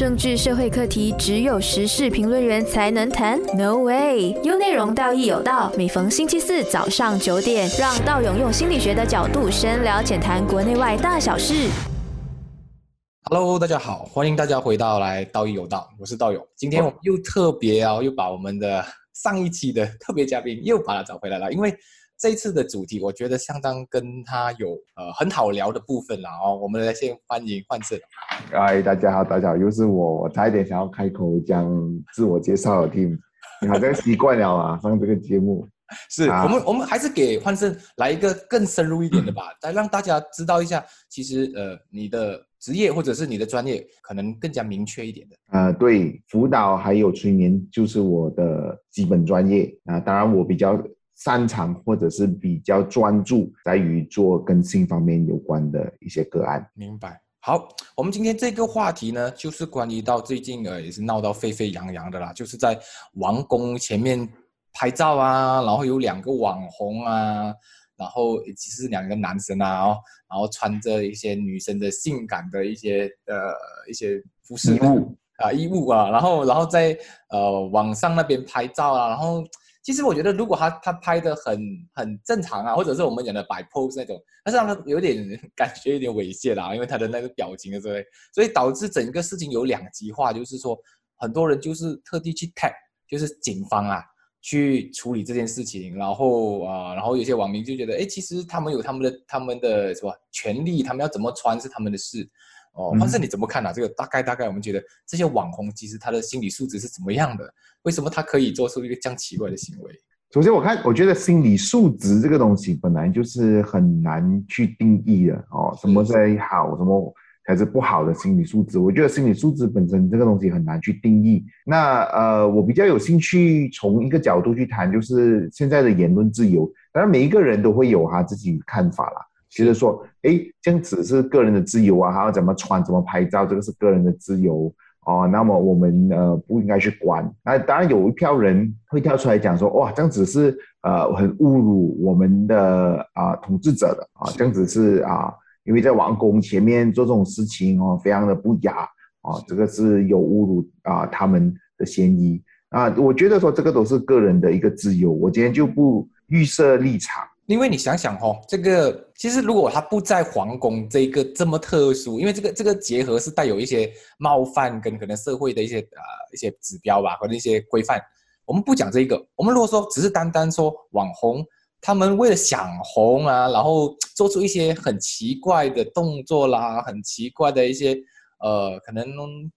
政治社会课题只有时事评论员才能谈？No way！有内容，道义有道。每逢星期四早上九点，让道勇用心理学的角度深聊浅谈国内外大小事。Hello，大家好，欢迎大家回到来道义有道，我是道勇。今天我们又特别啊，又把我们的上一期的特别嘉宾又把他找回来了，因为这一次的主题我觉得相当跟他有呃很好聊的部分啦哦。我们来先欢迎幻胜。嗨，大家好，大家好，又是我，我差一点想要开口讲自我介绍的 team，你好像习惯了啊，上这个节目。是、啊我们我们还是给幻胜来一个更深入一点的吧，来让大家知道一下，其实呃你的职业或者是你的专业可能更加明确一点的。呃，对，辅导还有催眠就是我的基本专业啊、当然我比较擅长或者是比较专注在于做跟性方面有关的一些个案。明白。好，我们今天这个话题呢，就是关于到最近呃也是闹到沸沸扬扬的啦，就是在王宫前面拍照啊，然后有两个网红啊，然后其实是两个男生啊，哦，然后穿着一些女生的性感的一些呃一些服饰衣物啊衣物啊，然后然后在呃网上那边拍照啊，然后其实我觉得如果他他拍的很很正常啊，或者是我们讲的摆 pose 那种，但是让他有点 感觉有点猥亵啦，因为他的那个表情啊之类，所以导致整个事情有两极化，就是说很多人就是特地去 tag，就是警方啊。去处理这件事情，然后啊、然后有些网民就觉得，哎，其实他们有他们的他们的什么权利，他们要怎么穿是他们的事。哦，嗯但是你怎么看啊？这个大概大概，我们觉得这些网红其实他的心理素质是怎么样的？为什么他可以做出一个这样奇怪的行为？首先，我看，我觉得心理素质这个东西本来就是很难去定义的哦，什么才好，什么才是不好的心理素质。我觉得心理素质本身这个东西很难去定义。那呃，我比较有兴趣从一个角度去谈，就是现在的言论自由。当然，每一个人都会有他自己看法啦。觉得说，哎，这样子是个人的自由啊，还要怎么穿、怎么拍照，这个是个人的自由。哦，那么我们呃不应该去管。那当然有一票人会跳出来讲说，哇，这样子是呃很侮辱我们的啊、统治者的啊，这样子是啊、因为在王宫前面做这种事情哦，非常的不雅啊，这个是有侮辱啊、他们的嫌疑啊。我觉得说这个都是个人的一个自由，我今天就不预设立场。因为你想想哦，这个其实如果他不在皇宫这个这么特殊，因为这个这个结合是带有一些冒犯跟可能社会的一些呃一些指标吧，或者一些规范。我们不讲这个，我们如果说只是单单说网红，他们为了想红啊，然后做出一些很奇怪的动作啦，很奇怪的一些呃可能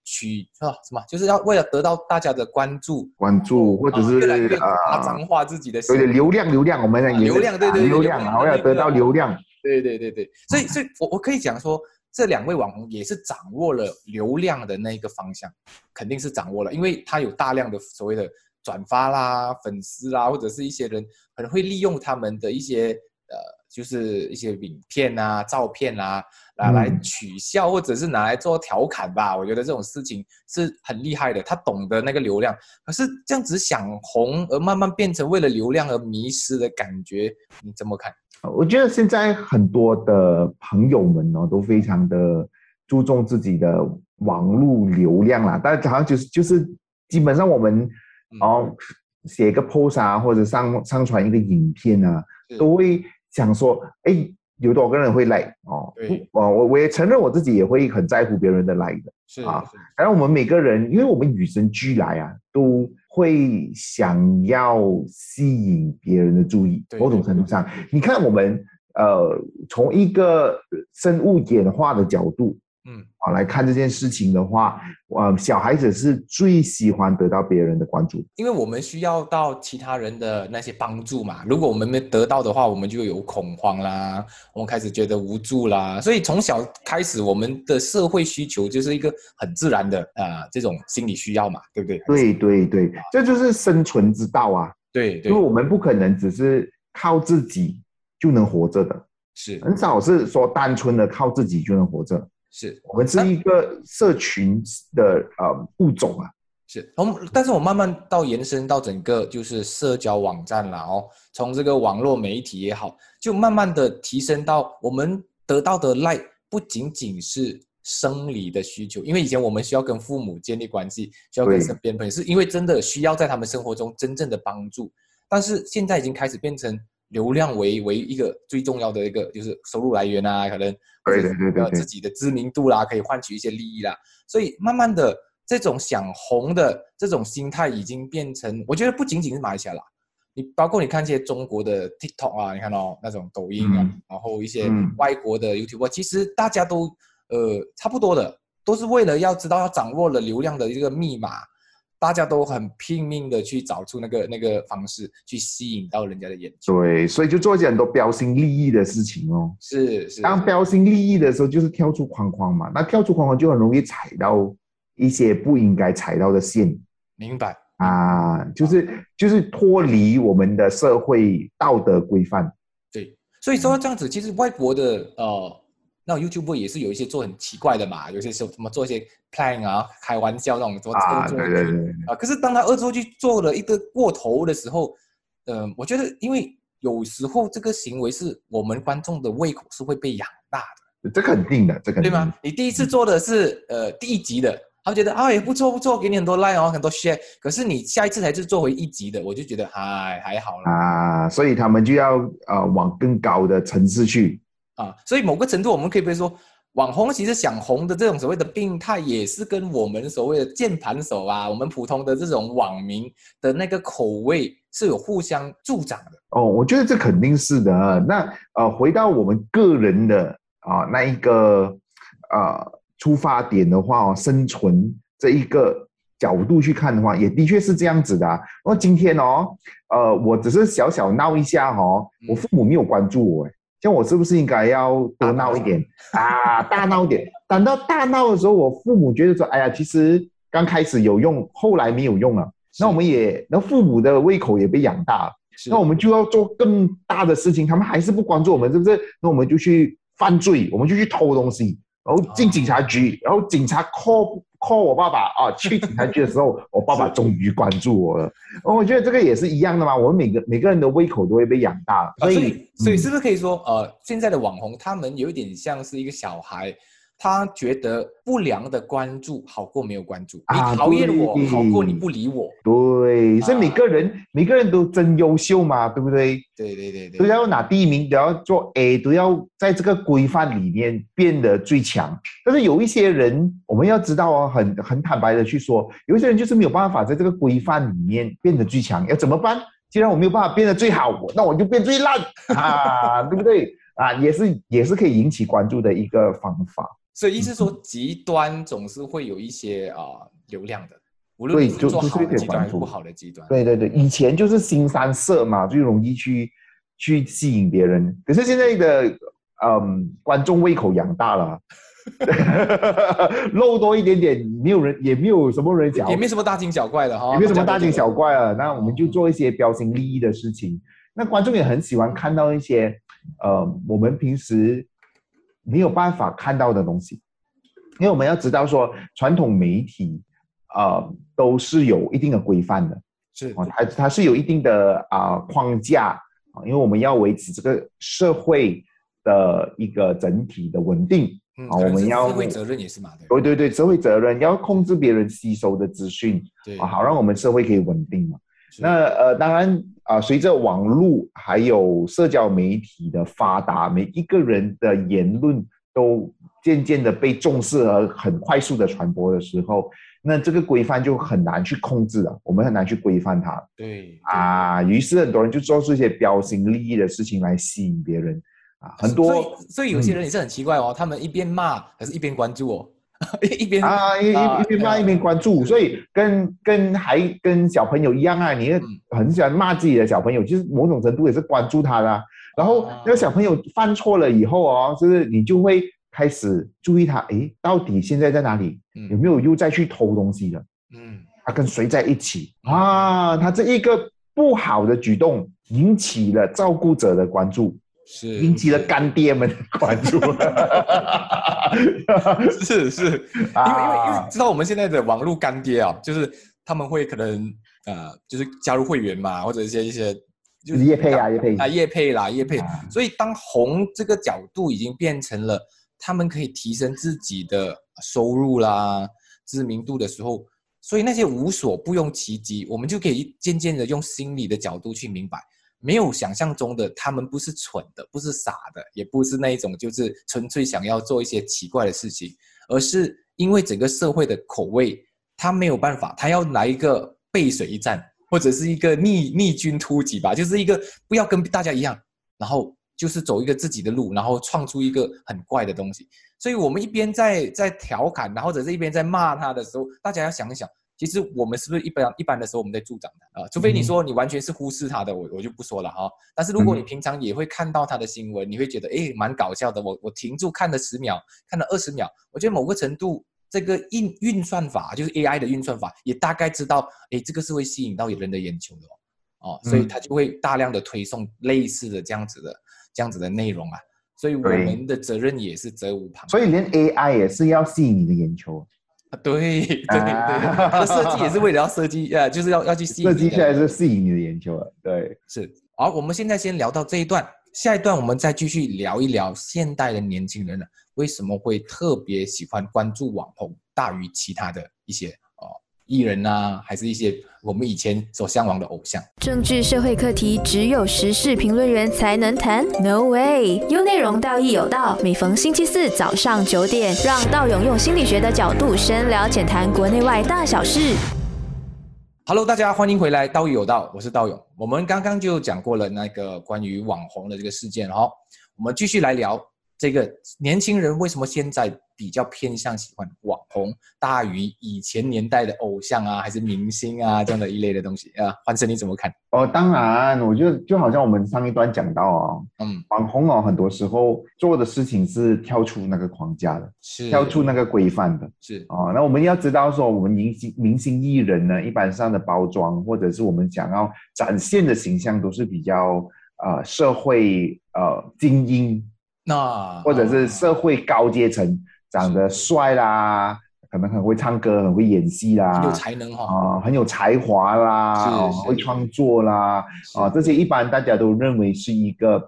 取是吧什么，就是要为了得到大家的关注，关注或者是啊越来越夸啊张化自己的有点流量，流量，我们讲啊流量对对对流量啊，我要得到流量。对对对对，所以所以我我可以讲说，这两位网红也是掌握了流量的那一个方向，肯定是掌握了，因为他有大量的所谓的转发啦、粉丝啦，或者是一些人可能会利用他们的一些呃，就是一些影片啊、照片啊，拿来嗯取笑，或者是拿来做调侃吧。我觉得这种事情是很厉害的，他懂得那个流量。可是这样子想红，而慢慢变成为了流量而迷失的感觉，你怎么看？我觉得现在很多的朋友们哦，都非常的注重自己的网络流量啦。但好像就是就是基本上我们嗯哦写一个 post 啊，或者上上传一个影片啊，都会想说，哎，有多少个人会 like 哦？对不哦，我我也承认我自己也会很在乎别人的 like 的。是啊是当然，我们每个人，因为我们与生俱来啊，都会想要吸引别人的注意。某种程度上，你看我们呃，从一个生物演化的角度嗯，好来看这件事情的话，呃，小孩子是最喜欢得到别人的关注。因为我们需要到其他人的那些帮助嘛。如果我们没得到的话，我们就有恐慌啦，我们开始觉得无助啦。所以从小开始，我们的社会需求就是一个很自然的啊、呃这种心理需要嘛，对不对？对对对，这就是生存之道啊！对对因为我们不可能只是靠自己就能活着的，是很少是说单纯的靠自己就能活着。是。我们是一个社群的呃物种啊，是，从但是我慢慢到延伸到整个就是社交网站啦哦，从这个网络媒体也好，就慢慢的提升到我们得到的 like 不仅仅是生理的需求，因为以前我们需要跟父母建立关系，需要跟身边朋友，是因为真的需要在他们生活中真正的帮助。但是现在已经开始变成流量为为一个最重要的一个就是收入来源啊，可能对对对自己的知名度啦，可以换取一些利益啦。所以慢慢的这种想红的这种心态已经变成，我觉得不仅仅是马来西亚啦，你包括你看一些中国的 TikTok 啊，你看到、那种抖音啊，嗯。然后一些嗯。外国的 YouTube，、其实大家都呃差不多的，都是为了要知道要掌握了流量的一个密码，大家都很拼命的去找出那个那个方式去吸引到人家的眼球。对，所以就做一些很多标新立异的事情哦。是是，当标新立异的时候，就是跳出框框嘛。那跳出框框就很容易踩到一些不应该踩到的线明白。啊，就是就是脱离我们的社会道德规范。对，所以说这样子，其实外国的呃，那 YouTube 也是有一些做很奇怪的嘛，有些时候什么做一些 plan 啊，开玩笑那种做啊，恶作剧，啊。可是当他恶作剧做了一个过头的时候，嗯、我觉得因为有时候这个行为是我们观众的胃口是会被养大的，这肯定的，这肯定的对吗？你第一次做的是呃第一集的。他们觉得啊也不错不错，给你很多 like 哦，很多 share。可是你下一次才是做回一集的，我就觉得还还好啦。啊，所以他们就要呃往更高的层次去。啊，所以某个程度，我们可以不可以说，网红其实想红的这种所谓的病态，也是跟我们所谓的键盘手啊，我们普通的这种网民的那个口味是有互相助长的。哦，我觉得这肯定是的。那呃，回到我们个人的啊、那一个呃出发点的话哦，生存这一个角度去看的话，也的确是这样子的、啊。哦，今天哦，呃，我只是小小闹一下哦，嗯我父母没有关注我，哎，像我是不是应该要多闹一点啊，大闹一点？等到大闹的时候，我父母觉得说，哎呀，其实刚开始有用，后来没有用了。那我们也，那父母的胃口也被养大了。那我们就要做更大的事情，他们还是不关注我们，是不是？那我们就去犯罪，我们就去偷东西，然后进警察局，然后警察 call call 我爸爸啊，去警察局的时候，我爸爸终于关注我了。哦，我觉得这个也是一样的嘛，我们每个每个人的胃口都会被养大，啊，所以以所以嗯是不是可以说，呃，现在的网红他们有一点像是一个小孩，他觉得不良的关注好过没有关注，啊你讨厌我好过你不理我。对，所以啊每个人、每个人都真优秀嘛，对不对？对对对对，都要拿第一名，都要做 A，都要在这个规范里面变得最强。但是有一些人，我们要知道哦，很很坦白的去说，有一些人就是没有办法在这个规范里面变得最强，要怎么办？既然我没有办法变得最好，那我就变最烂啊，对不对？啊，也是也是可以引起关注的一个方法。所以意思是说，极端总是会有一些啊、流量的，无论你是做好的极端还是不好的极端。对对对，以前就是新三色嘛，最容易去去吸引别人。可是现在的嗯观众胃口养大了，肉多一点点，没有人也没有什么人讲，也没什么大惊小怪的哈，也没什么大惊小怪啊。那我们就哦做一些标新立异的事情。那观众也很喜欢看到一些呃我们平时没有办法看到的东西，因为我们要知道说传统媒体呃都是有一定的规范的。是哦，它它是有一定的啊、框架啊，因为我们要维持这个社会的一个整体的稳定。嗯好可能是我们要社会责任也是嘛，对对对对，社会责任要控制别人吸收的资讯对啊，好让我们社会可以稳定嘛。是。那呃，当然啊、随着网络还有社交媒体的发达，每一个人的言论都渐渐的被重视和很快速的传播的时候，那这个规范就很难去控制了，我们很难去规范它。对。啊，于是很多人就做出一些标新立异的事情来吸引别人。啊，很所多以所以有些人也是很奇怪哦，他们一边骂，还是一边关注哦，一边啊一啊一一边骂一边关注，所以跟跟还跟小朋友一样啊，你很喜欢骂自己的小朋友，其实某种程度也是关注他的啊、然后那个小朋友犯错了以后哦，就是你就会开始注意他，诶，到底现在在哪里？有嗯没有又再去偷东西了？嗯。他跟谁在一起？啊？他这一个不好的举动引起了照顾者的关注，是引起了干爹们的关注。是是，因为因为因为啊知道我们现在的网络干爹啊，就是他们会可能呃，就是加入会员嘛，或者一些一些就是叶配啊，叶配。啊叶配啦叶配啊，所以当红这个角度已经变成了他们可以提升自己的收入啦、知名度的时候，所以那些无所不用其极，我们就可以渐渐的用心理的角度去明白，没有想象中的他们不是蠢的，不是傻的，也不是那一种就是纯粹想要做一些奇怪的事情，而是因为整个社会的口味，他没有办法，他要来一个背水一战，或者是一个逆逆军突击吧，就是一个不要跟大家一样，然后。就是走一个自己的路，然后创出一个很怪的东西。所以，我们一边在在调侃，然后或者是一边在骂他的时候，大家要想一想，其实我们是不是一般一般的时候我们在助长他啊？除非你说你完全是忽视他的，我我就不说了哈。但是如果你平常也会看到他的新闻，你会觉得诶蛮搞笑的。我我停住看了十秒，看了二十秒，我觉得某个程度这个运运算法就是 AI 的运算法也大概知道，哎这个是会吸引到人的眼球的哦，哦，所以他就会大量的推送类似的这样子的。这样子的内容啊，所以我们的责任也是责无旁。所以连 AI 也是要吸引你的眼球 啊，对对对，设计也是为了要设计，呃，就是要要去吸引。设计下来是吸引你的眼球啊，对，是。好，我们现在先聊到这一段，下一段我们再继续聊一聊现代的年轻人呢，为什么会特别喜欢关注网红大于其他的一些。艺人呐，还是一些我们以前所向往的偶像。政治社会课题只有时事评论员才能谈？No way！有内容，道义有道。每逢星期四早上九点，让道勇用心理学的角度深聊浅谈国内外大小事。Hello，大家欢迎回来，道义有道，我是道勇。我们刚刚就讲过了那个关于网红的这个事件，哈，我们继续来聊。这个年轻人为什么现在比较偏向喜欢网红，大于以前年代的偶像啊，还是明星啊 这样的一类的东西啊？欢生你怎么看？哦，当然，我觉得就好像我们上一段讲到哦，嗯，网红哦，很多时候做的事情是跳出那个框架的，是跳出那个规范的，是哦。那我们要知道说，我们明星明星艺人呢，一般上的包装或者是我们想要展现的形象，都是比较呃社会呃精英。那或者是社会高阶层，长得帅啦，可能很会唱歌，很会演戏啦，有才能哈啊，很有才华啦，会创作啦啊，这些一般大家都认为是一个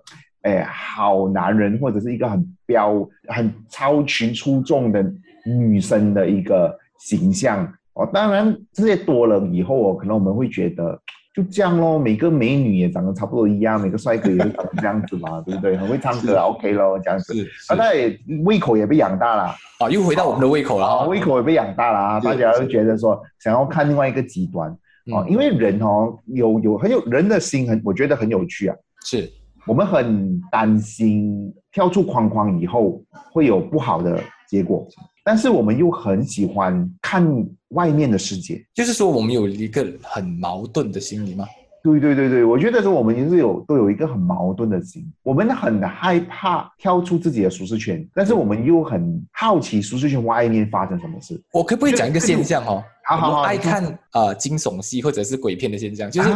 哎好男人，或者是一个很标很超群出众的女生的一个形象哦。当然这些多了以后哦，可能我们会觉得。就这样咯，每个美女也长得差不多一样，每个帅哥也是长这样子嘛，对不对？很会唱歌，OK 咯，这样子。啊，那也胃口也被养大了啊，又回到我们的胃口了啊，胃口也被养大了啊，大家都觉得说想要看另外一个极端。啊，因为人哦有有很有人的心很，我觉得很有趣啊，是。我们很担心跳出框框以后会有不好的结果。但是我们又很喜欢看外面的世界，就是说我们有一个很矛盾的心理吗？对对对对，我觉得说我们也是有都有一个很矛盾的心，我们很害怕跳出自己的舒适圈，但是我们又很好奇舒适圈外面发生什么事。我可不可以讲一个现象哦？好好好，爱看呃惊悚戏或者是鬼片的现象，就是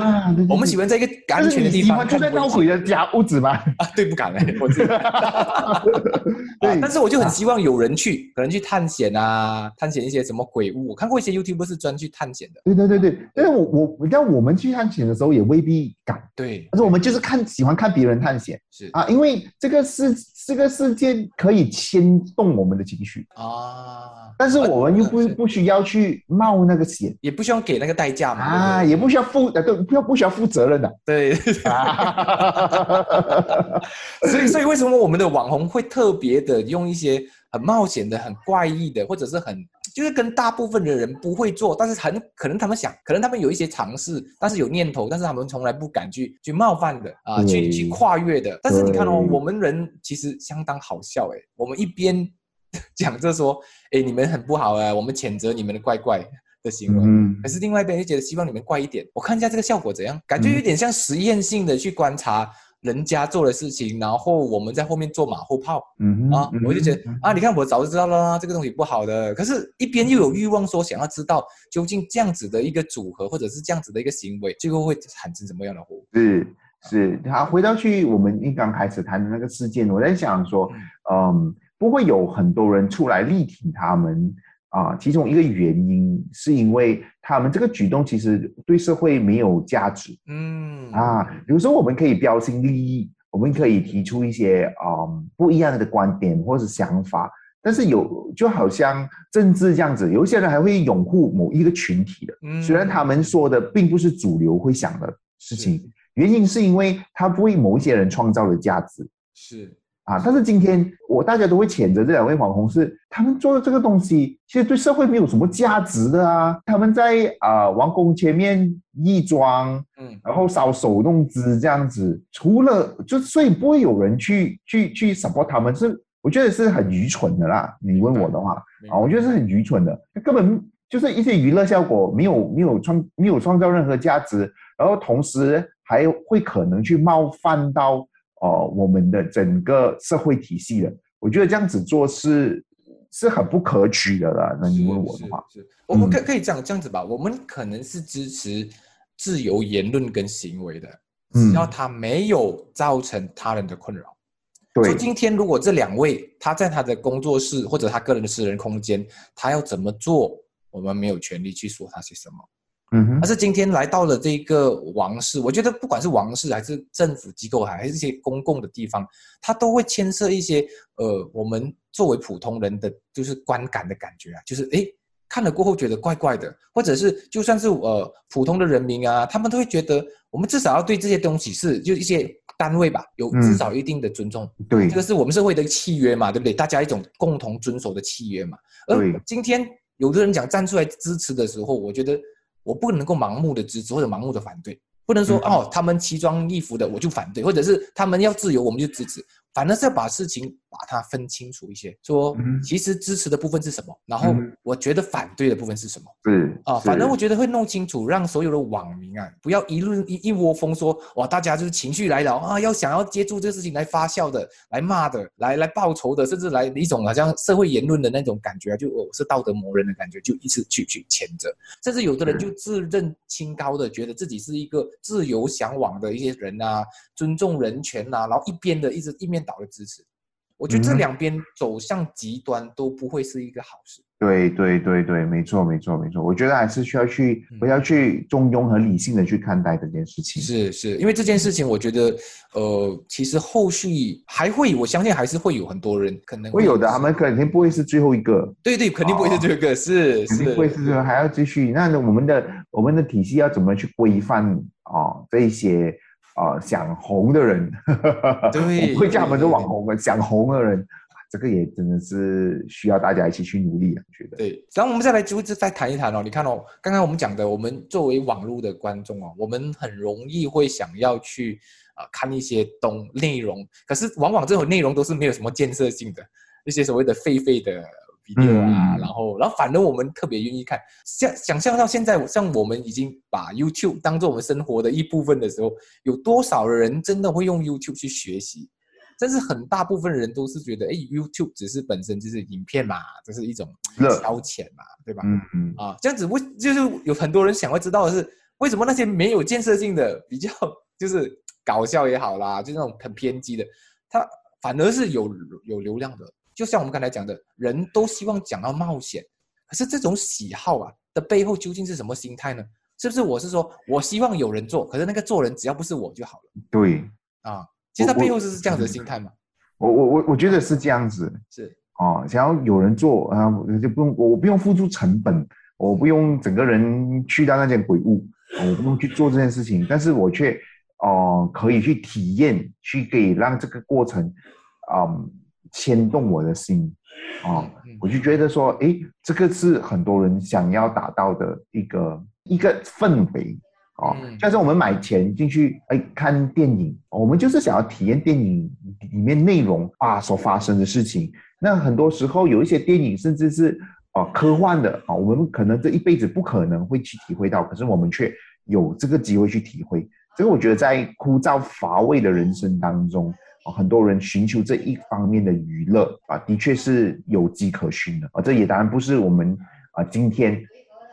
我们喜欢在一个安全的地方住在闹鬼的家屋子吗？啊，对，不敢哎，我知道。对，但是我就很希望有人去，可能去探险啊，探险一些什么鬼屋。我看过一些 YouTube 是专去探险的。对对对对，但是我我你看我们去探险的时候也未必敢。对，但是我们就是看喜欢看别人探险，是啊，因为这个是这个世界可以牵动我们的情绪啊。但是我们又不不需要去冒那个险，也不需要给那个代价嘛。啊，也不需要负呃，对，不要不需要负责任的。对。啊 所以，所以为什么我们的网红会特别的用一些很冒险的、很怪异的，或者是很就是跟大部分的人不会做，但是很可能他们想，可能他们有一些尝试，但是有念头，但是他们从来不敢去去冒犯的啊，去去跨越的。但是你看哦，我们人其实相当好笑诶，我们一边。讲着说，哎，你们很不好啊，我们谴责你们的怪怪的行为。嗯，可是另外一边又觉得希望你们怪一点。我看一下这个效果怎样，感觉有点像实验性的去观察人家做的事情，然后我们在后面做马后炮。嗯啊，我就觉得啊，你看我早就知道了，这个东西不好的。可是，一边又有欲望说想要知道究竟这样子的一个组合，或者是这样子的一个行为，最后会产生什么样的后果？是是，好，回到去我们一刚开始谈的那个事件，我在想说，嗯。不会有很多人出来力挺他们啊，其中一个原因是因为他们这个举动其实对社会没有价值。嗯啊，比如说我们可以标新立异我们可以提出一些嗯不一样的观点或者是想法。但是有就好像政治这样子，有一些人还会拥护某一个群体的，嗯虽然他们说的并不是主流会想的事情，原因是因为他为某一些人创造了价值是啊。但是今天我大家都会谴责这两位网红是他们做的这个东西，其实对社会没有什么价值的啊。他们在啊王宫前面义庄，嗯然后搔首弄姿这样子，除了就所以不会有人去去去 support 他们，是我觉得是很愚蠢的啦。你问我的话啊，我觉得是很愚蠢的，根本就是一些娱乐效果，没有没有创没有创造任何价值，然后同时还会可能去冒犯到呃我们的整个社会体系的。我觉得这样子做是是很不可取的啦。那你问我的话，是，是我们嗯可可以这样这样子吧，我们可能是支持自由言论跟行为的，嗯只要他没有造成他人的困扰。对说今天如果这两位他在他的工作室或者他个人的私人空间，他要怎么做，我们没有权利去说他些什么。嗯哼但，是今天来到了这个王室，我觉得不管是王室还是政府机构，还是一些公共的地方，它都会牵涉一些呃，我们作为普通人的就是观感的感觉啊，就是诶看了过后觉得怪怪的，或者是就算是呃普通的人民啊，他们都会觉得我们至少要对这些东西是就一些单位吧，有嗯至少一定的尊重。对这个是我们社会的契约嘛，对不对？大家一种共同遵守的契约嘛。而今天有的人讲站出来支持的时候，我觉得我不能够盲目的支持或者盲目的反对，不能说、嗯哦他们奇装异服的我就反对，或者是他们要自由我们就支持，反正是要把事情把它分清楚一些，说嗯其实支持的部分是什么，然后嗯我觉得反对的部分是什么。是啊，反正我觉得会弄清楚，让所有的网民啊，不要一论一一窝蜂说哇，大家就是情绪来了啊，要想要借助这个事情来发酵的、来骂的、来来报仇的，甚至来一种好像社会言论的那种感觉啊，就我是道德魔人的感觉，就一直去去谴责，甚至有的人就自认清高的，觉得自己是一个自由向往的一些人啊，尊重人权呐、然后一边的一直一面倒的支持，我觉得这两边走向极端都不会是一个好事。对对对对，没错没错没错，我觉得还是需要去嗯不要去中庸和理性的去看待这件事情。是是，因为这件事情，我觉得，呃，其实后续还会，我相信还是会有很多人可能会有的，他们肯定不会是最后一个，对对，肯定不会是这个，是肯定不会是最后，是，还要继续。那我们的我们的体系要怎么去规范啊、这一些啊、想红的人？对我不会叫他们网红的，想红的人，啊这个也真的是需要大家一起去努力啊，我觉得。对。然后我们再来就是再谈一谈哦，你看哦，刚刚我们讲的，我们作为网络的观众哦，我们很容易会想要去啊、看一些东内容，可是往往这种内容都是没有什么建设性的，一些所谓的废废的 video 啊，嗯然后然后反正我们特别愿意看，想想象到现在，像我们已经把 YouTube 当做我们生活的一部分的时候，有多少人真的会用 YouTube 去学习？但是很大部分人都是觉得，哎，YouTube 只是本身就是影片嘛，这是一种乐消遣嘛，对吧？嗯嗯，啊，这样子为就是有很多人想要知道的是，为什么那些没有建设性的、比较 就是搞笑也好啦，就那种很偏激的，它反而是有有流量的。就像我们刚才讲的，人都希望讲到冒险，可是这种喜好啊的背后究竟是什么心态呢？是不是我是说我希望有人做，可是那个做人只要不是我就好了对啊？其实它背后是这样子的心态嘛？我我我我觉得是这样子是哦，想要有人做啊，我就不用我不用付出成本，我不用整个人去到那间鬼屋，我不用去做这件事情，但是我却哦、可以去体验，去可以让这个过程嗯牵动我的心哦。嗯我就觉得说，诶，这个是很多人想要达到的一个一个氛围哦。嗯像是我们买钱进去，哎，看电影，我们就是想要体验电影里面内容啊所发生的事情。那很多时候有一些电影甚至是啊、科幻的啊，我们可能这一辈子不可能会去体会到，可是我们却有这个机会去体会。这个我觉得在枯燥乏味的人生当中，啊，啊很多人寻求这一方面的娱乐啊，的确是有迹可循的啊。这也当然不是我们啊今天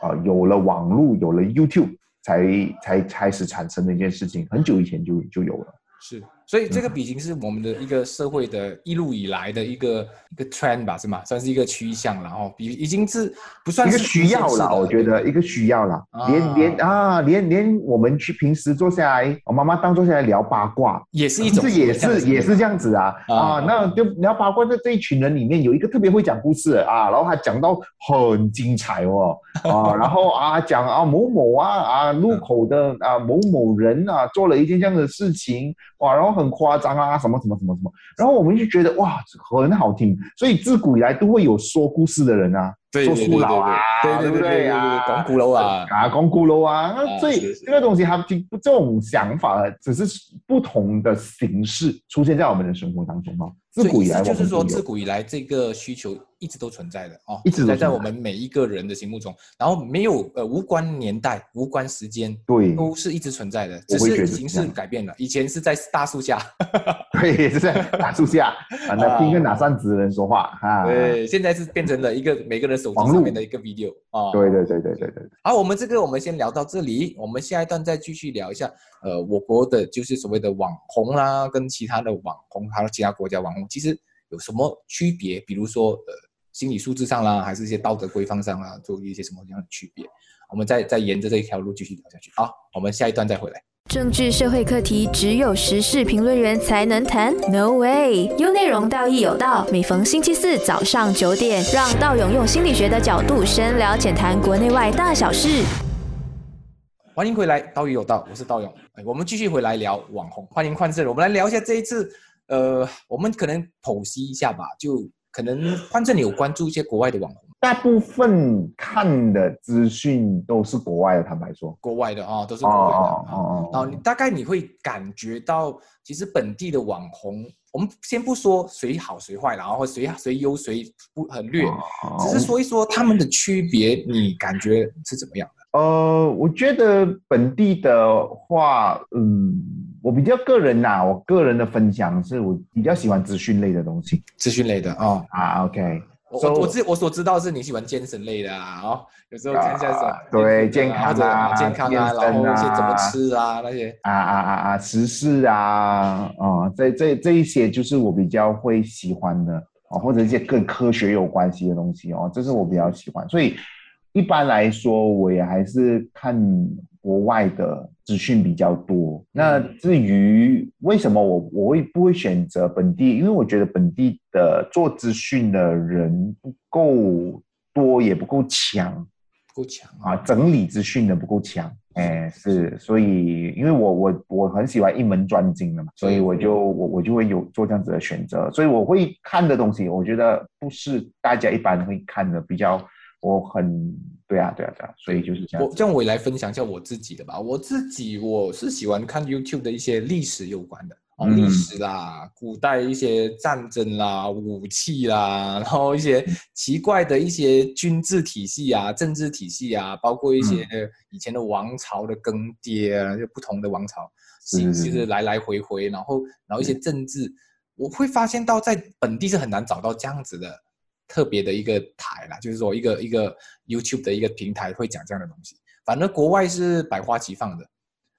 啊有了网络，有了 YouTube 才才开始产生的一件事情，很久以前就就有了。是，所以这个比型是我们的一个社会的一路以来的一个一个 trend 吧，是吗？算是一个趋向，了哦比已经是不算是一个需要了，我觉得一个需要了，连连啊，连连我们去平时坐下来，我妈妈当坐下来聊八卦，也是一种，也是也是这样子啊啊，那就聊八卦在这一群人里面有一个特别会讲故事啊，然后他讲到很精彩哦。啊，然后啊讲啊某某啊啊路口的啊某某人啊做了一件这样的事情哇，然后很夸张啊什么什么什么什么，然后我们就觉得哇很好听，所以自古以来都会有说故事的人啊。说书佬啊，对。对对啊，讲古佬啊，啊讲古佬啊，那所以这个东西它这种想法只是不同的形式出现在我们的生活当中哦。自古以来就是说，自古以来这个需求一直都存在的哦，一直在在我们每一个人的心目中，然后没有呃无关年代、无关时间，对，都是一直存在的，只是形式改变了。以前是在大树下，对，也是在大树下 啊，那听个哪扇子的人说话啊？对，现在是变成了一个每个人手机上面的一个 video 啊。对对对对对对。好，我们这个我们先聊到这里，我们下一段再继续聊一下。呃，我国的就是所谓的网红啦，跟其他的网红还有其他国家网红，其实。有什么区别？比如说，呃，心理素质上啦，还是一些道德规范上啦，做一些什么样的区别？我们再再沿着这一条路继续聊下去。好，我们下一段再回来。政治社会课题只有时事评论员才能谈？No way！有内容，道义有道。每逢星期四早上九点，让道勇用心理学的角度深聊浅谈国内外大小事。欢迎回来，道义有道，我是道勇。哎，我们继续回来聊网红。欢迎换色，我们来聊一下这一次。呃，我们可能剖析一下吧，就可能反正你有关注一些国外的网红，大部分看的资讯都是国外的，坦白说，国外的啊，都是国外的啊。然后你大概你会感觉到，其实本地的网红，我们先不说谁好谁坏，然后谁谁优谁不很劣，只是说一说他们的区别，你感觉是怎么样的？呃，我觉得本地的话，嗯。我比较个人呐，我个人的分享是我比较喜欢资讯类的东西，资讯类的哦。啊，OK，我我知我所知道是你喜欢健身类的啊，哦，有时候看一下什么对健康啊，健康啊，然后一些怎么吃啊那些。啊啊啊啊时事啊，啊这这这一些就是我比较会喜欢的啊，或者一些跟科学有关系的东西哦，这是我比较喜欢，所以一般来说我也还是看。国外的资讯比较多，那至于为什么我我会不会选择本地？因为我觉得本地的做资讯的人不够多，也不够强，不够强啊，整理资讯的不够强。哎，是，所以因为我我我很喜欢一门专精的嘛，所以我就我我就会有做这样子的选择。所以我会看的东西，我觉得不是大家一般会看的，比较我很。对啊，对啊，对啊，所以就是这样。我这样我也来分享一下我自己的吧。我自己我是喜欢看 YouTube 的一些历史有关的啊，历史啦，古代一些战争啦，武器啦，然后一些奇怪的一些军制体系啊，政治体系啊，包括一些以前的王朝的更迭啊，就不同的王朝，其实来来回回，然后然后一些政治，我会发现到在本地是很难找到这样子的。特别的一个台啦，就是说一个一个 YouTube 的一个平台会讲这样的东西。反正国外是百花齐放的，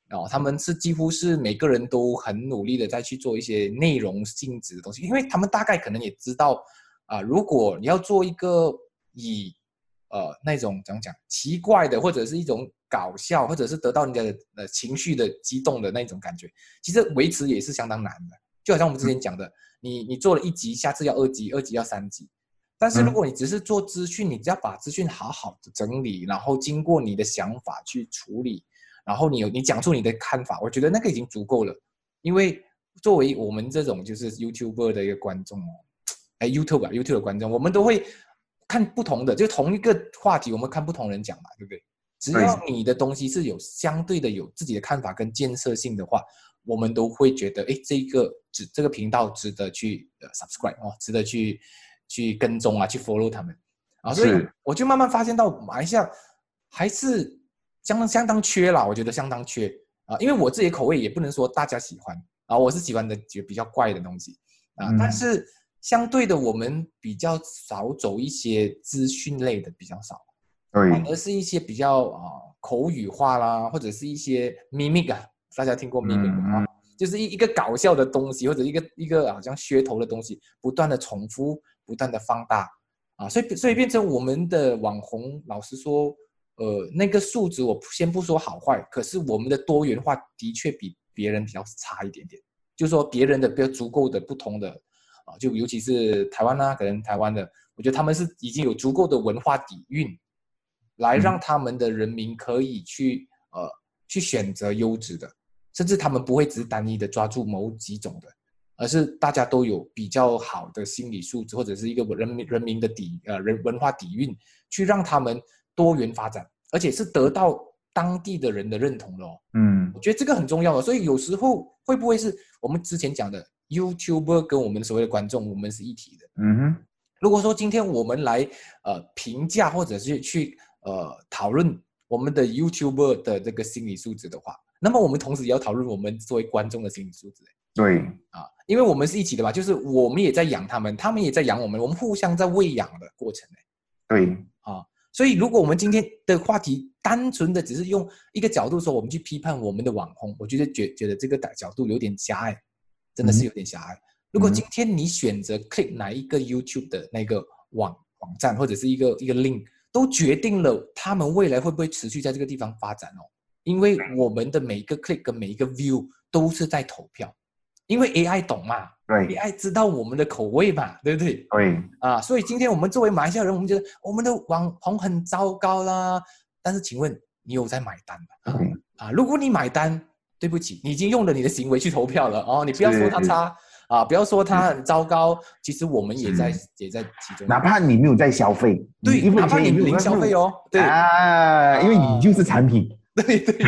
哦，他们是几乎是每个人都很努力的在去做一些内容性质的东西，因为他们大概可能也知道啊，如果你要做一个以呃那种怎么讲奇怪的，或者是一种搞笑，或者是得到人家的呃情绪的激动的那种感觉，其实维持也是相当难的。就好像我们之前讲的，你你做了一集，下次要二集，二集要三集。但是如果你只是做资讯，你只要把资讯好好的整理，然后经过你的想法去处理，然后你有你讲出你的看法，我觉得那个已经足够了。因为作为我们这种就是 YouTuber 的一个观众哦，哎，YouTube 啊，YouTube 的观众，我们都会看不同的，就同一个话题，我们看不同人讲嘛，对不对？只要你的东西是有相对的有自己的看法跟建设性的话，我们都会觉得，哎，这个值这个频道值得去呃 subscribe 哦，值得去。去跟踪啊，去 follow 他们。啊，所以我就慢慢发现到马来西亚还是相当相当缺啦，我觉得相当缺。啊，因为我自己口味也不能说大家喜欢啊，我是喜欢的就比较怪的东西。啊，但是相对的我们比较少走一些资讯类的比较少，反而是一些比较啊口语化啦，或者是一些 mimic 啊，大家听过 mimic 啊？就是一一个搞笑的东西或者一个一个好像噱头的东西，不断的重复，不断的放大。啊，所以所以变成我们的网红，老实说，呃，那个素质我先不说好坏，可是我们的多元化的确比别人比较差一点点，就是说别人的比较足够的不同的啊，就尤其是台湾啊，可能台湾的，我觉得他们是已经有足够的文化底蕴，来让他们的人民可以去呃去选择优质的，甚至他们不会只是单一的抓住某几种的，而是大家都有比较好的心理素质或者是一个人民人民的底呃人文化底蕴，去让他们多元发展，而且是得到当地的人的认同的哦。嗯。我觉得这个很重要的，所以有时候会不会是我们之前讲的 YouTuber 跟我们所谓的观众，我们是一体的？嗯哼，如果说今天我们来呃评价或者是去呃讨论我们的 YouTuber 的这个心理素质的话，那么我们同时也要讨论我们作为观众的心理素质。对，啊，因为我们是一起的吧，就是我们也在养他们，他们也在养我们，我们互相在喂养的过程。对，啊所以，如果我们今天的话题单纯的只是用一个角度说，我们去批判我们的网红，我觉得觉觉得这个角度有点狭隘，真的是有点狭隘。如果嗯今天你选择 click 哪一个 YouTube 的那个网网站或者是一个一个 link，都决定了他们未来会不会持续在这个地方发展哦。因为我们的每一个 click 跟每一个 view 都是在投票，因为 AI 懂嘛对，，AI 知道我们的口味嘛，对不对？对，啊，所以今天我们作为马来西亚人，我们觉得我们的网红很糟糕啦。但是请问你有在买单吗？对，啊，如果你买单，对不起，你已经用了你的行为去投票了哦，你不要说他差啊，不要说他很糟糕，其实我们也在也在其中。哪怕你没有在消费，对，哪怕你零消费哦，对啊，因为你就是产品。对对对，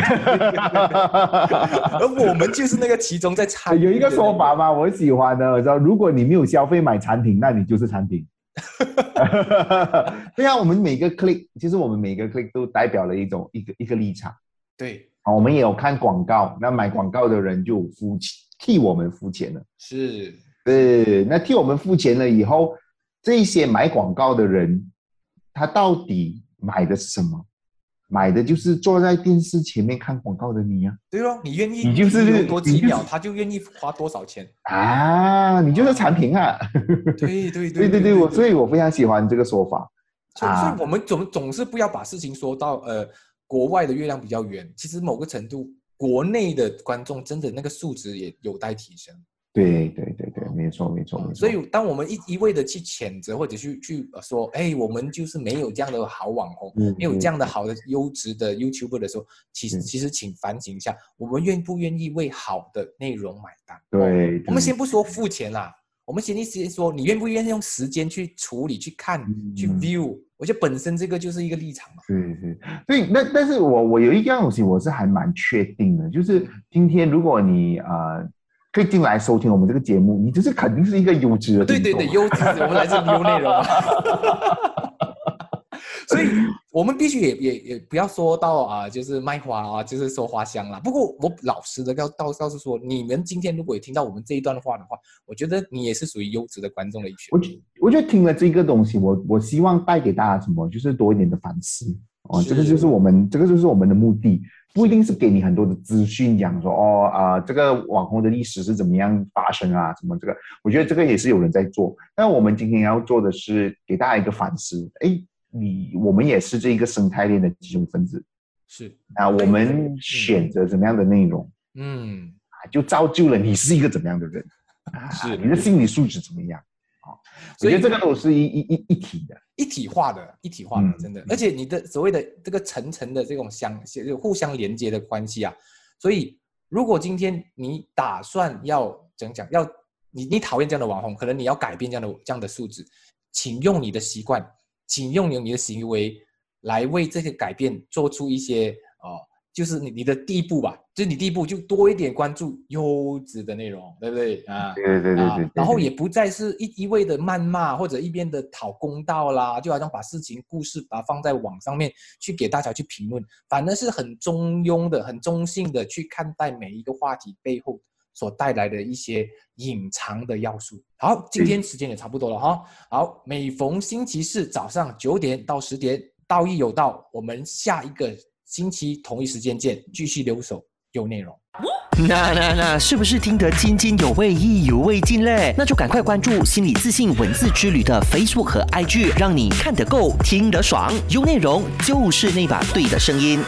而我们就是那个其中在参与有一个说法嘛，我喜欢的，我知道，如果你没有消费买产品，那你就是产品。对啊，我们每个 click，其实我们每个 click 都代表了一种一个一个立场。对，啊，我们也有看广告，那买广告的人就付钱替我们付钱了。是，对，那替我们付钱了以后，这些买广告的人，他到底买的是什么？买的就是坐在电视前面看广告的你呀、对咯，你愿意你就是多几你就是秒，他就愿意花多少钱。啊！你就是产品啊！对对对 对对，我所以我非常喜欢这个说法。所以，所啊以我们总总是不要把事情说到呃，国外的月亮比较圆。其实某个程度，国内的观众真的那个素质也有待提升。对对对对，没错没错没错。所以，当我们一一味的去谴责或者去去呃说，哎，我们就是没有这样的好网红，嗯没有这样的好的优质的 YouTuber 的时候，其实嗯其实请反省一下，我们愿不愿意为好的内容买单？哦对，我们先不说付钱啦，我们先一先说你愿不愿意用时间去处理、去看、去嗯 view。我觉得本身这个就是一个立场嘛。是是，所以那但是我我有一样东西我是还蛮确定的，就是今天如果你呃可以进来收听我们这个节目，你就是肯定是一个优质的对对对，优质，我们来自优内容嘛。所以，我们必须也也也不要说到啊，就是卖花啊，就是说花香啦。不过，我老实的告告告诉说，你们今天如果有听到我们这一段话的话，我觉得你也是属于优质的观众的一群我。觉我觉得听了这个东西，我我希望带给大家什么，就是多一点的反思哦，是这个就是我们这个就是我们的目的，不一定是给你很多的资讯，讲说哦啊、这个网红的历史是怎么样发生啊，什么这个，我觉得这个也是有人在做，但我们今天要做的是给大家一个反思，哎，你我们也是这一个生态链的其中分子。是，啊，我们选择怎么样的内容嗯，啊，就造就了你是一个怎么样的人。啊，是。你的心理素质怎么样所以这个都是一一一一体的。一体化的，一体化的，嗯真的嗯。而且你的所谓的这个层层的这种相就互相连接的关系啊，所以如果今天你打算要怎么讲，要你你讨厌这样的网红，可能你要改变这样的这样的素质，请用你的习惯，请用你的行为来为这些改变做出一些呃，就是你你的第一步吧，就是你第一步就多一点关注优质的内容，对不对啊？对对对对啊，然后也不再是一一味的谩骂或者一边的讨公道啦，就好像把事情故事把它放在网上面去给大家去评论，反而是很中庸的、很中性的去看待每一个话题背后所带来的一些隐藏的要素。好，今天时间也差不多了哈。好，每逢星期四早上九点到十点，道义有道，我们下一个星期同一时间见，继续留守有内容。那那那，是不是听得津津有味、意犹未尽嘞？那就赶快关注心理自信文字之旅的 Facebook 和 IG，让你看得够、听得爽，有内容就是那把对的声音。